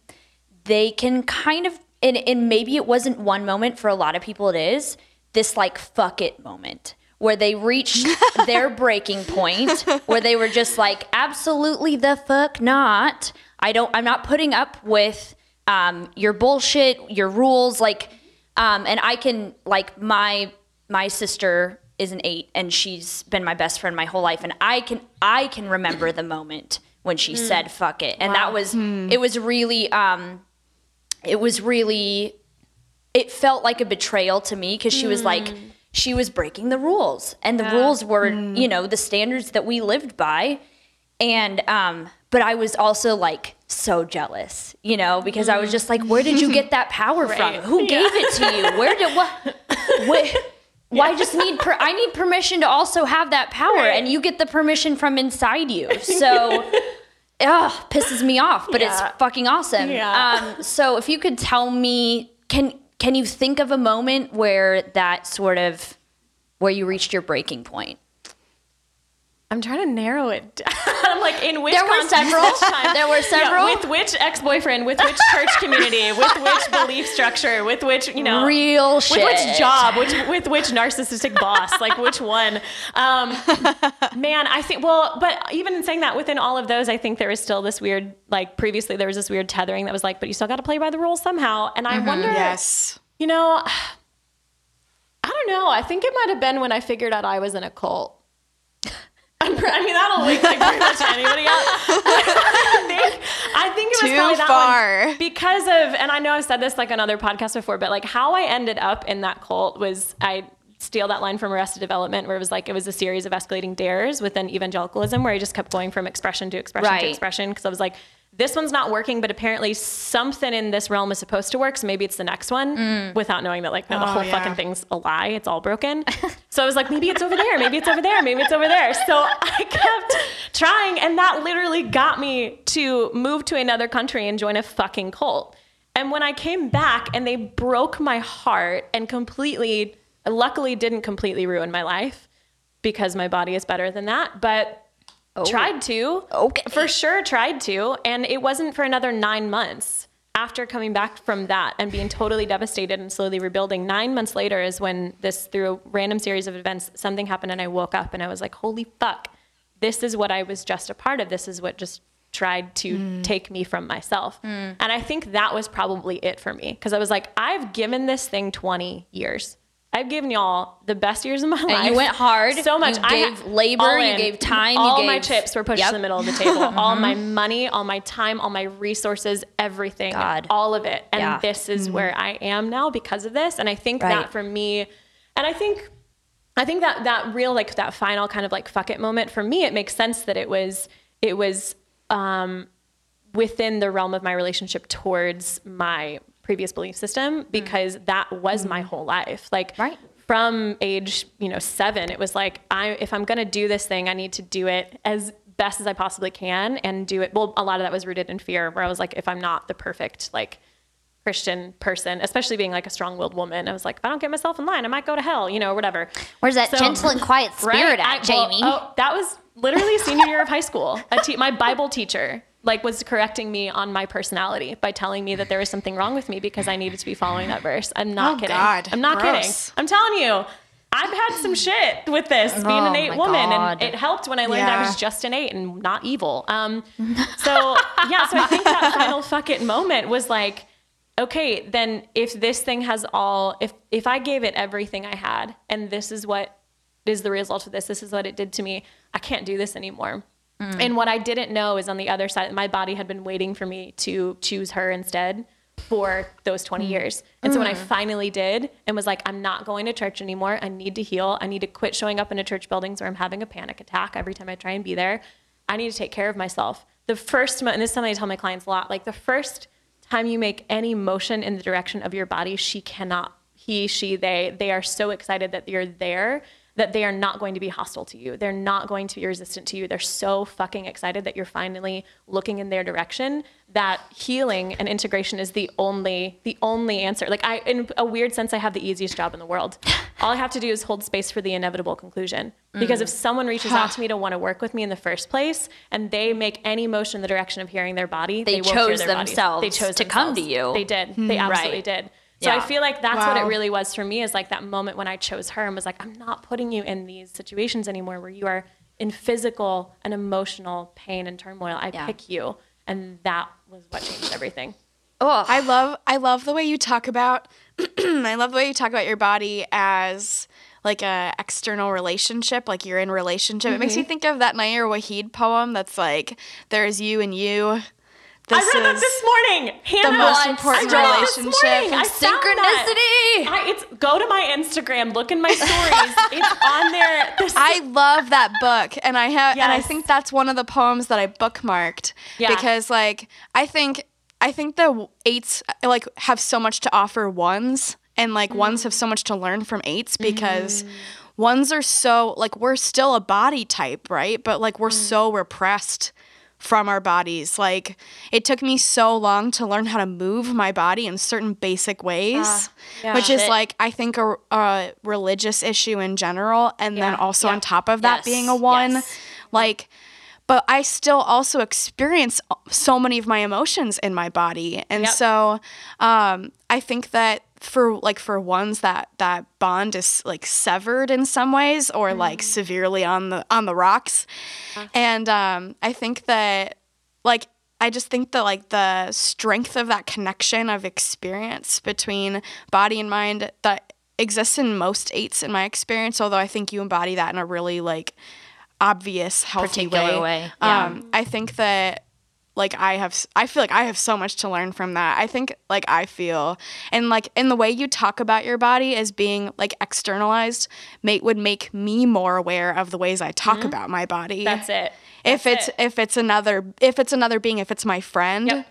they can kind of and, and maybe it wasn't one moment for a lot of people. It is this like fuck it moment where they reached their breaking point where they were just like absolutely the fuck not. I don't. I'm not putting up with um, your bullshit, your rules, like. Um, and I can like my my sister is an eight and she's been my best friend my whole life and i can i can remember the moment when she said fuck it and that was it was really um it was really it felt like a betrayal to me because she was like she was breaking the rules and the rules were you know the standards that we lived by and um but i was also like so jealous you know because i was just like where did you get that power from Right. who gave it to you where did what where, why just need per, I need permission to also have that power Right. and you get the permission from inside you. So ugh, pisses me off, but Yeah. it's fucking awesome. Yeah. Um, so if you could tell me can can you think of a moment where that sort of where you reached your breaking point? I'm trying to narrow it down. I'm like, in which There were several. There were Yeah, several. with which ex-boyfriend, with which church community, with which belief structure, with which, you know, Real with shit. With which job, which with which narcissistic boss, like which one? Um, man, I think. Well, but even in saying that, within all of those, I think there is still this weird, like previously there was this weird tethering that was like, but you still got to play by the rules somehow. And I wonder, Yes. You know, I don't know. I think it might have been when I figured out I was in a cult. I mean, that'll wake like pretty much anybody up. I think, I think it was Too probably that far. one because of, and I know I've said this like on other podcasts before, but like how I ended up in that cult was I steal that line from Arrested Development, where it was like it was a series of escalating dares within evangelicalism, where I just kept going from expression to expression to expression because I was like, this one's not working, but apparently something in this realm is supposed to work. So maybe it's the next one mm. without knowing that, like, no, the Oh, whole yeah. fucking thing's a lie. It's all broken. so I was like, maybe it's over there. Maybe it's over there. Maybe it's over there. So I kept trying. And that literally got me to move to another country and join a fucking cult. And when I came back and they broke my heart and completely, luckily didn't completely ruin my life because my body is better than that, but Oh. tried to. Okay. For sure tried to. And it wasn't for another nine months after coming back from that and being totally devastated and slowly rebuilding. Nine months later is when this, through a random series of events, something happened and I woke up and I was like, holy fuck, this is what I was just a part of. This is what just tried to hmm. take me from myself. Hmm. And I think that was probably it for me because I was like, I've given this thing 20 years. I've given y'all the best years of my life. you went hard. So much. You I gave labor, you gave time, you All my chips were pushed Yep. to the middle of the table. all my money, all my time, all my resources, everything. God. All of it. And Yeah. this is where I am now because of this. And I think Right. that for me, and I think I think that that real like that final kind of like fuck it moment for me, it makes sense that it was it was um, within the realm of my relationship towards my previous belief system mm. because that was my mm. whole life. Like Right. from age you know seven, it was like I if I'm gonna do this thing, I need to do it as best as I possibly can and do it. Well, a lot of that was rooted in fear, where I was like, if I'm not the perfect like Christian person, especially being like a strong-willed woman. I was like, if I don't get myself in line, I might go to hell, you know, whatever. Where's that So- gentle and quiet spirit Right? at, I- well, Jamie? oh, that was literally senior year of high school. A te- my Bible teacher like was correcting me on my personality by telling me that there was something wrong with me because I needed to be following that verse. I'm not Oh, kidding. God. I'm not Gross. kidding. I'm telling you. I've had some shit with this being Oh an eight woman, God. and it helped when I learned I was just an eight and not evil. Um, so yeah, so I think that final fuck it moment was like, okay, then if this thing has all, if if I gave it everything I had, and this is what is the result of this, this is what it did to me, I can't do this anymore. Mm. And what I didn't know is on the other side, my body had been waiting for me to choose her instead for those 20 mm. years. And so when I mm. finally did and was like, I'm not going to church anymore, I need to heal. I need to quit showing up into church buildings where I'm having a panic attack every time I try and be there. I need to take care of myself. The first, mo- and this is something I tell my clients a lot, like the first time you make any motion in the direction of your body, she cannot, he, she, they, they are so excited that you're there that they are not going to be hostile to you. They're not going to be resistant to you. They're so fucking excited that you're finally looking in their direction that healing and integration is the only the only answer. Like I in a weird sense I have the easiest job in the world. All I have to do is hold space for the inevitable conclusion. Because if mm. someone reaches out to me to want to work with me in the first place and they make any motion in the direction of hearing their body, They hear chose themselves They chose to come to you. They did. They hmm. absolutely Right. did. So I feel like that's what it really was for me is like that moment when I chose her and was like, I'm not putting you in these situations anymore where you are in physical and emotional pain and turmoil. I Yeah. pick you. And that was what changed everything. Oh, I love I love the way you talk about I love the way you talk about your body as like a external relationship, like you're in a relationship. It makes Mm-hmm. me think of that Nayyirah Waheed poem that's like there's you and you. This I read that this morning. Hannah, the most important relationship. I. Synchronicity. I, it's go to my Instagram, look in my stories. it's on there. I love that book, and I have, and I think that's one of the poems that I bookmarked Yeah. because, like, I think I think the eights like have so much to offer ones, and like mm-hmm. ones have so much to learn from eights mm-hmm. because ones are so like we're still a body type, right? But like we're mm. so repressed from our bodies. Like it took me so long to learn how to move my body in certain basic ways, yeah. which is Shit. like I think a, a religious issue in general, and then also yeah. on top of that Yes, being a one, yes. like. But I still also experience so many of my emotions in my body, and Yep. so um, I think that for like for ones that that bond is like severed in some ways or like severely on the on the rocks, and um, I think that like I just think that like the strength of that connection of experience between body and mind that exists in most eights in my experience. Although I think you embody that in a really like obvious, healthy Particular way. way, yeah. Um, I think that like I have I feel like I have so much to learn from that. I think like I feel and like in the way you talk about your body as being like externalized make would make me more aware of the ways I talk about my body. Mm-hmm. That's it. if it's it. if it's another if it's another being if it's my friend, Yep.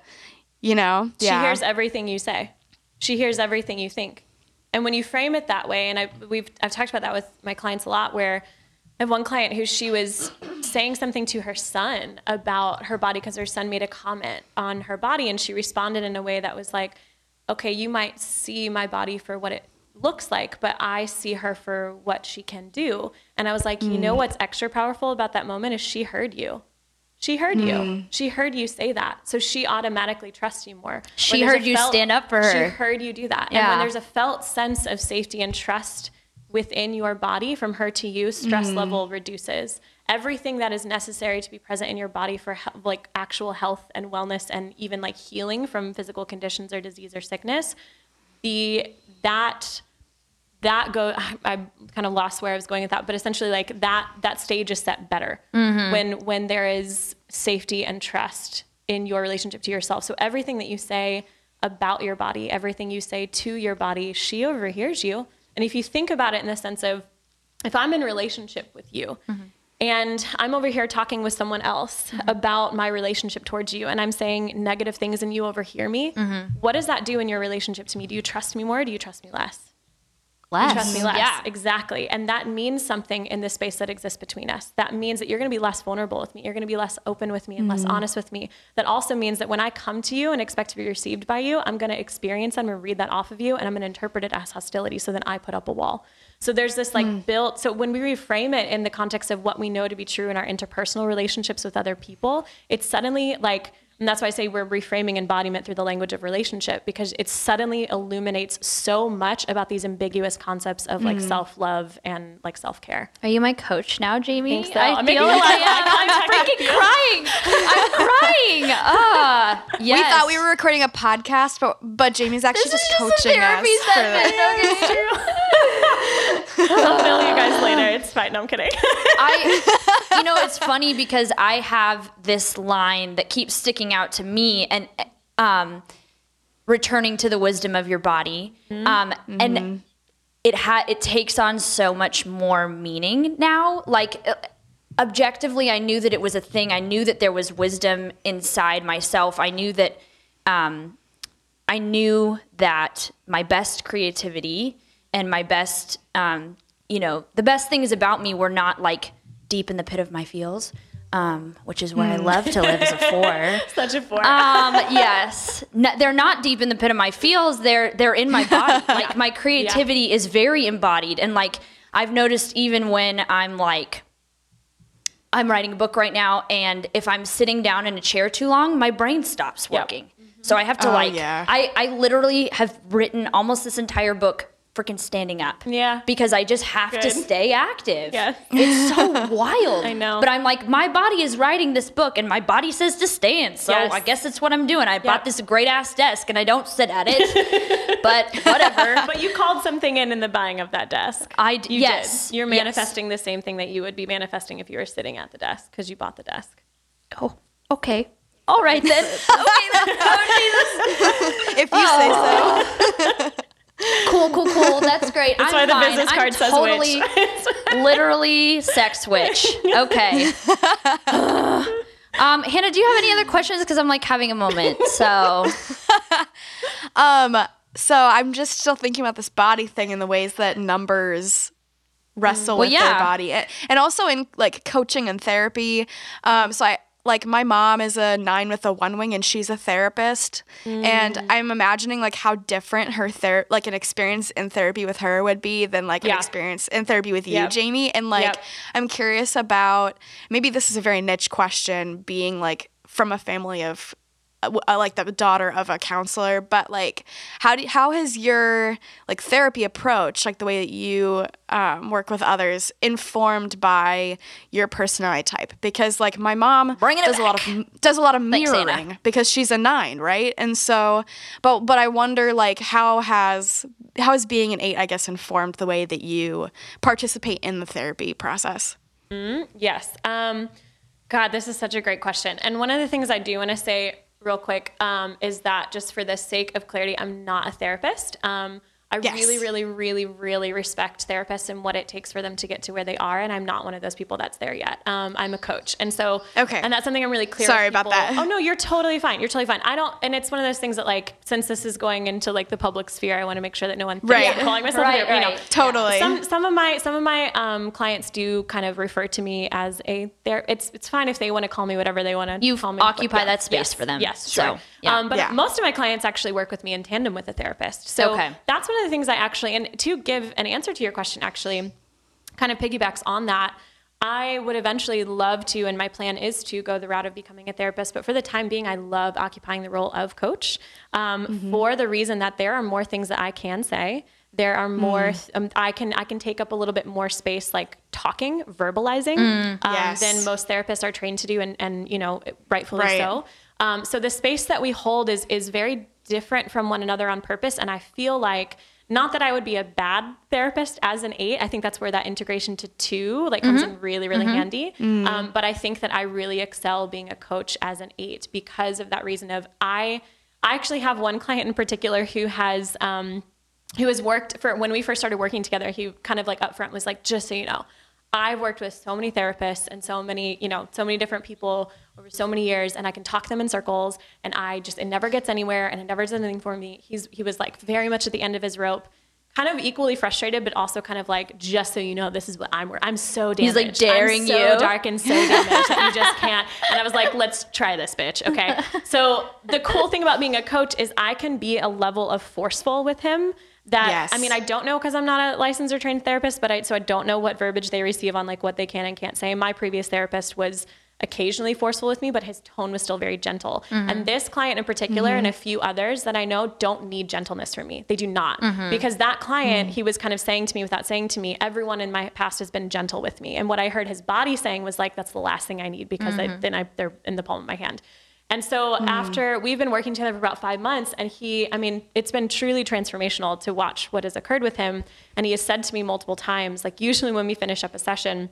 you know. She yeah. hears everything you say. She hears everything you think. And when you frame it that way, and I we've I've talked about that with my clients a lot, where I have one client who she was saying something to her son about her body because her son made a comment on her body, and she responded in a way that was like, "Okay, you might see my body for what it looks like, but I see her for what she can do." And I was like, "You Mm. know what's extra powerful about that moment is she heard you." She heard Mm. you. She heard you say that. So she automatically trusts you more. She heard you stand up for her. She heard you do that. And when there's a felt sense of safety and trust within your body from her to you, stress Mm-hmm. level reduces. Everything that is necessary to be present in your body for he- like actual health and wellness and even like healing from physical conditions or disease or sickness, the that that go I kind of lost where I was going with that, but essentially like that that stage is set better Mm-hmm. when when there is safety and trust in your relationship to yourself. So everything that you say about your body, everything you say to your body, she overhears you. And if you think about it in the sense of if I'm in relationship with you mm-hmm. and I'm over here talking with someone else mm-hmm. about my relationship towards you and I'm saying negative things and you overhear me, mm-hmm. what does that do in your relationship to me? Do you trust me more or do you trust me less? Less. trust me less. Yeah. Exactly. And that means something in the space that exists between us. That means that you're going to be less vulnerable with me. You're going to be less open with me and less mm. honest with me. That also means that when I come to you and expect to be received by you, I'm going to experience, I'm going to read that off of you, and I'm going to interpret it as hostility. So then I put up a wall. So there's this like mm. built, so when we reframe it in the context of what we know to be true in our interpersonal relationships with other people, it's suddenly like, and that's why I say we're reframing embodiment through the language of relationship because it suddenly illuminates so much about these ambiguous concepts of like self love and like self care. Are you my coach now, Jamie? think so. I I'm feel making like I of eye am. I'm contact with freaking crying. I'm crying. Ah, yes. We thought we were recording a podcast, but but Jamie's actually This is just just a coaching therapy us. for session. the- Okay. I'll bill you guys later. It's fine. No, I'm kidding. I, you know, it's funny because I have this line that keeps sticking out to me, and um, returning to the wisdom of your body, um, and it ha- it takes on so much more meaning now. Like uh, objectively, I knew that it was a thing. I knew that there was wisdom inside myself. I knew that. Um, I knew that my best creativity and my best, um, you know, the best things about me were not like deep in the pit of my feels, um, which is where I love to live as a four. Such a four. Um, yes, no, they're not deep in the pit of my feels. They're they're in my body. Like my creativity is very embodied, and like I've noticed even when I'm like. I'm writing a book right now, and if I'm sitting down in a chair too long, my brain stops Yep. working. So I have to Oh, like, yeah. I, I literally have written almost this entire book freaking standing up. Yeah. Because I just have to stay active. Yeah. It's so wild. I know. But I'm like, my body is writing this book and my body says to stand. So Yes. I guess that's what I'm doing. I bought this great ass desk and I don't sit at it. but whatever. but you called something in in the buying of that desk. I d- You yes. did. You're yes. manifesting the same thing that you would be manifesting if you were sitting at the desk because you bought the desk. Oh, okay. All right then. okay then. Oh, if you say so. Cool, cool, cool. That's great. That's I'm why the fine. business I'm card says totally, witch. literally sex witch. Okay. um, Hannah, do you have any other questions? Because I'm like having a moment. So Um, so I'm just still thinking about this body thing and the ways that numbers wrestle Well, with yeah. their body, and, and also in like coaching and therapy. Um, so I like my mom is a nine with a one wing, and she's a therapist, and mm. I'm imagining like how different her ther like an experience in therapy with her would be than like an experience in therapy with you, Yep. Jamie. And like Yep. I'm curious about maybe this is a very niche question, being like from a family of like the daughter of a counselor but like how do how has your like therapy approach like the way that you um, work with others informed by your personality type? Because like my mom Bringing it does a lot of does a lot of Thanks, mirroring because she's a nine right? And so but but I wonder like how has how has being an eight I guess informed the way that you participate in the therapy process? Yes. Um, God, this is such a great question. And one of the things I do want to say real quick um, is that just for the sake of clarity, I'm not a therapist. Um, I Yes. really, really, really, really respect therapists and what it takes for them to get to where they are. And I'm not one of those people that's there yet. Um, I'm a coach. And so, Okay. And that's something I'm really clear Sorry about that. Oh, no, you're totally fine. You're totally fine. I don't, and it's one of those things that, like, since this is going into like the public sphere, I want to make sure that no one Right. I'm calling myself, Right, a- you know, right. Totally. some some of my some of my um, clients do kind of refer to me as a there. It's it's fine if they want to call me whatever they want to. You call me. occupy Yeah. that space Yes. for them. Yes, So, yeah. Um, but Yeah. most of my clients actually work with me in tandem with a therapist. So Okay. that's one of the things I actually and to give an answer to your question actually kind of piggybacks on that. I would eventually love to, and my plan is to go the route of becoming a therapist. But for the time being, I love occupying the role of coach um, Mm-hmm. for the reason that there are more things that I can say. There are more. Mm. Um, I can I can take up a little bit more space, like talking, verbalizing, Mm. um, Yes. than most therapists are trained to do, and and you know rightfully Right. so. Um, so the space that we hold is is very different from one another on purpose, and I feel like not that I would be a bad therapist as an eight. I think that's where that integration to two like comes in really really handy. Um, but I think that I really excel being a coach as an eight because of that reason of I I actually have one client in particular who has. Um, who has worked for when we first started working together he kind of like upfront was like just so you know i've worked with so many therapists and so many you know so many different people over so many years and i can talk them in circles and i just it never gets anywhere and it never does anything for me. He's he was like very much at the end of his rope kind of equally frustrated but also kind of like just so you know this is what i'm i'm so damaged. He's, like, daring I'm so you. dark and so damaged that you just can't and i was like let's try this bitch okay? So the cool thing about being a coach is i can be a level of forceful with him that Yes. I mean I don't know because I'm not a licensed or trained therapist, but I so I don't know what verbiage they receive on like what they can and can't say. My previous therapist was occasionally forceful with me, but his tone was still very gentle. Mm-hmm. And this client in particular and a mm-hmm. few others that I know don't need gentleness from me. They do not. Mm-hmm. Because that client, he was kind of saying to me without saying to me, everyone in my past has been gentle with me. And what I heard his body saying was like, that's the last thing I need because I, then I, they're in the palm of my hand. And so hmm. after we've been working together for about five months, and he, I mean, it's been truly transformational to watch what has occurred with him. And he has said to me multiple times, like usually when we finish up a session,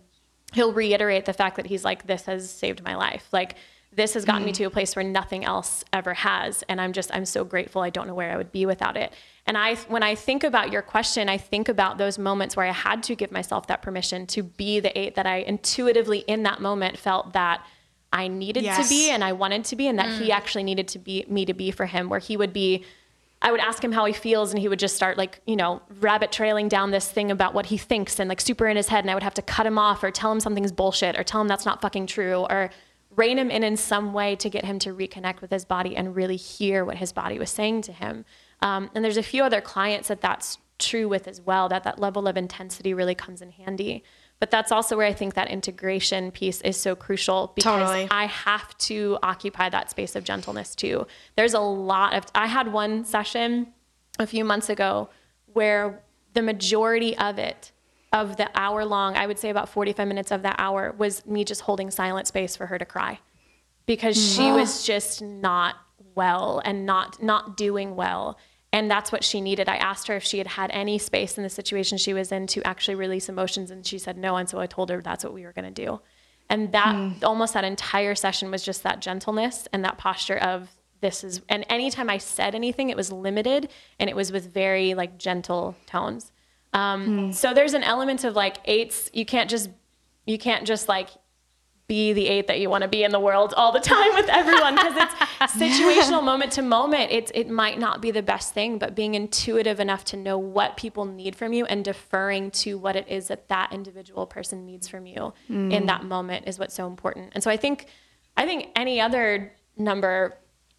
he'll reiterate the fact that he's like, this has saved my life. Like this has gotten me hmm. to a place where nothing else ever has. And I'm just, I'm so grateful. I don't know where I would be without it. And I, when I think about your question, I think about those moments where I had to give myself that permission to be the eight that I intuitively in that moment felt that I needed Yes. to be and I wanted to be, and that he actually needed to be me to be for him, where he would be. I would ask him how he feels, and he would just start like, you know, rabbit trailing down this thing about what he thinks and like super in his head. And I would have to cut him off or tell him something's bullshit or tell him that's not fucking true or rein him in in some way to get him to reconnect with his body and really hear what his body was saying to him. Um, and there's a few other clients that that's true with as well, that that level of intensity really comes in handy. But that's also where I think that integration piece is so crucial because Totally. I have to occupy that space of gentleness too. There's a lot of, I had one session a few months ago where the majority of it, of the hour long, I would say about 45 minutes of that hour, was me just holding silent space for her to cry because she mm. was just not well and not not doing well and that's what she needed. I asked her if she had had any space in the situation she was in to actually release emotions and she said no and so i told her that's what we were going to do. And that almost that entire session was just that gentleness and that posture of this is and anytime i said anything it was limited and it was with very like gentle tones. Um, so there's an element of like eights you can't just you can't just like be the eight that you want to be in the world all the time with everyone because it's situational moment to moment. It's it might not be the best thing but being intuitive enough to know what people need from you and deferring to what it is that that individual person needs from you in that moment is what's so important. And so i think i think any other number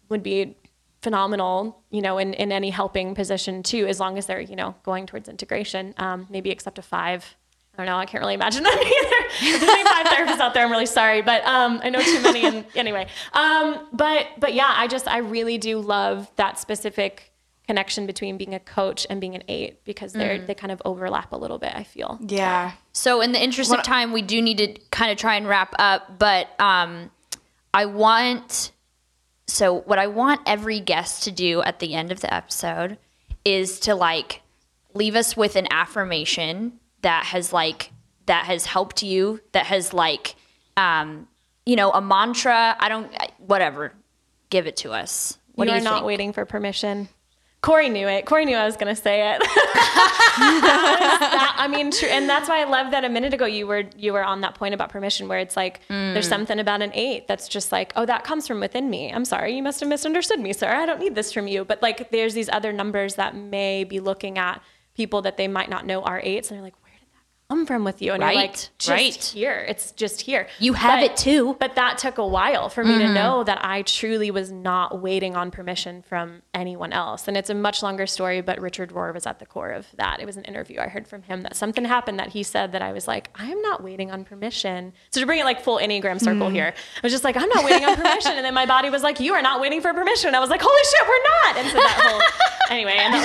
would be phenomenal you know in, in any helping position too as long as they're you know going towards integration. Um, maybe except a five I don't know. I can't really imagine that either. There's any five therapists out there, I'm really sorry, but um, I know too many. And anyway, um, but but yeah, I just I really do love that specific connection between being a coach and being an eight because they're they kind of overlap a little bit. I feel. Yeah. So, in the interest of time, we do need to kind of try and wrap up. But um, I want, so what I want every guest to do at the end of the episode is to like leave us with an affirmation that has like that has helped you, that has like um, you know, a mantra. I don't, whatever. Give it to us. What you are you not waiting for permission. Corey knew it. Corey knew I was going to say it. That I mean, tr- and that's why I love that a minute ago you were you were on that point about permission, where it's like there's Mm. something about an eight that's just like, oh, that comes from within me. I'm sorry, you must have misunderstood me, sir. I don't need this from you. But like, there's these other numbers that may be looking at people that they might not know are eights, and they're like, where did that come from with you? And you're like, just right. here. It's just here. You have But- it too. but that took a while for me to mm-hmm. know that I truly was not waiting on permission from anyone else. And it's a much longer story, but Richard Rohr was at the core of that. It was an interview I heard from him that something happened that he said that I was like, I am not waiting on permission. So to bring it like full Enneagram circle mm-hmm. here, I was just like, I'm not waiting on permission. And then my body was like, You are not waiting for permission. I was like, Holy shit, we're not. And so that whole, anyway, and that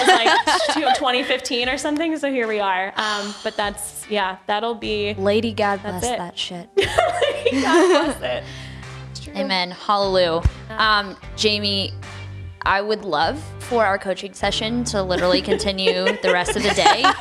was like 2015 or something. So here we are. Um, but that's, yeah, that'll be. Lady God bless it. that shit. God bless it. It's true. Amen. Hallelujah. Um, Jamie, I would love for our coaching session to literally continue the rest of the day.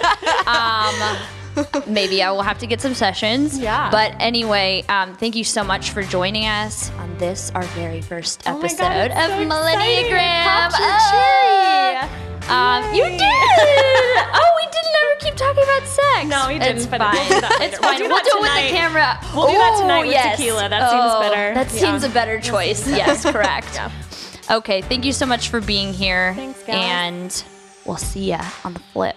Um, maybe I will have to get some sessions. Yeah. But anyway, um, thank you so much for joining us on this, our very first Oh episode God, of so. Millenniagram. Cherry. Um, you did. oh, we didn't ever keep talking about sex. No, we didn't, It's but fine. we'll do that later. We'll do We'll that do it with the camera. We'll do that tonight with yes. tequila. That seems Oh, better. That Yeah. seems a better choice. Yes, correct. Yeah. Okay, thank you so much for being here. Thanks, guys. And we'll see ya on the flip.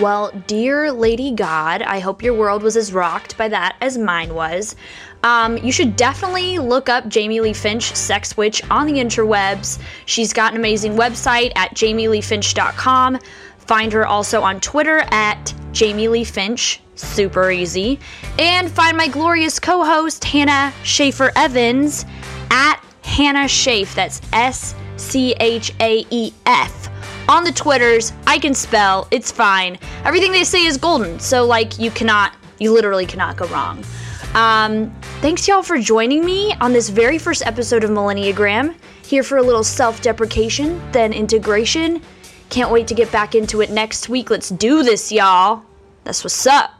Well, dear Lady God, I hope your world was as rocked by that as mine was. Um, you should definitely look up Jamie Lee Finch, Sex Witch, on the interwebs. She's got an amazing website at jamieleefinch.com. Find her also on Twitter at Jamie Lee Finch, super easy. And find my glorious co host, Hannah Schaefer Evans, at Hannah Schaef. That's S C H A E F on the Twitters. I can spell, it's fine. Everything they say is golden, so like you cannot, you literally cannot go wrong. Um, thanks y'all for joining me on this very first episode of Millenniagram. Here for a little self deprecation, then integration. Can't wait to get back into it next week. Let's do this, y'all. That's what's up.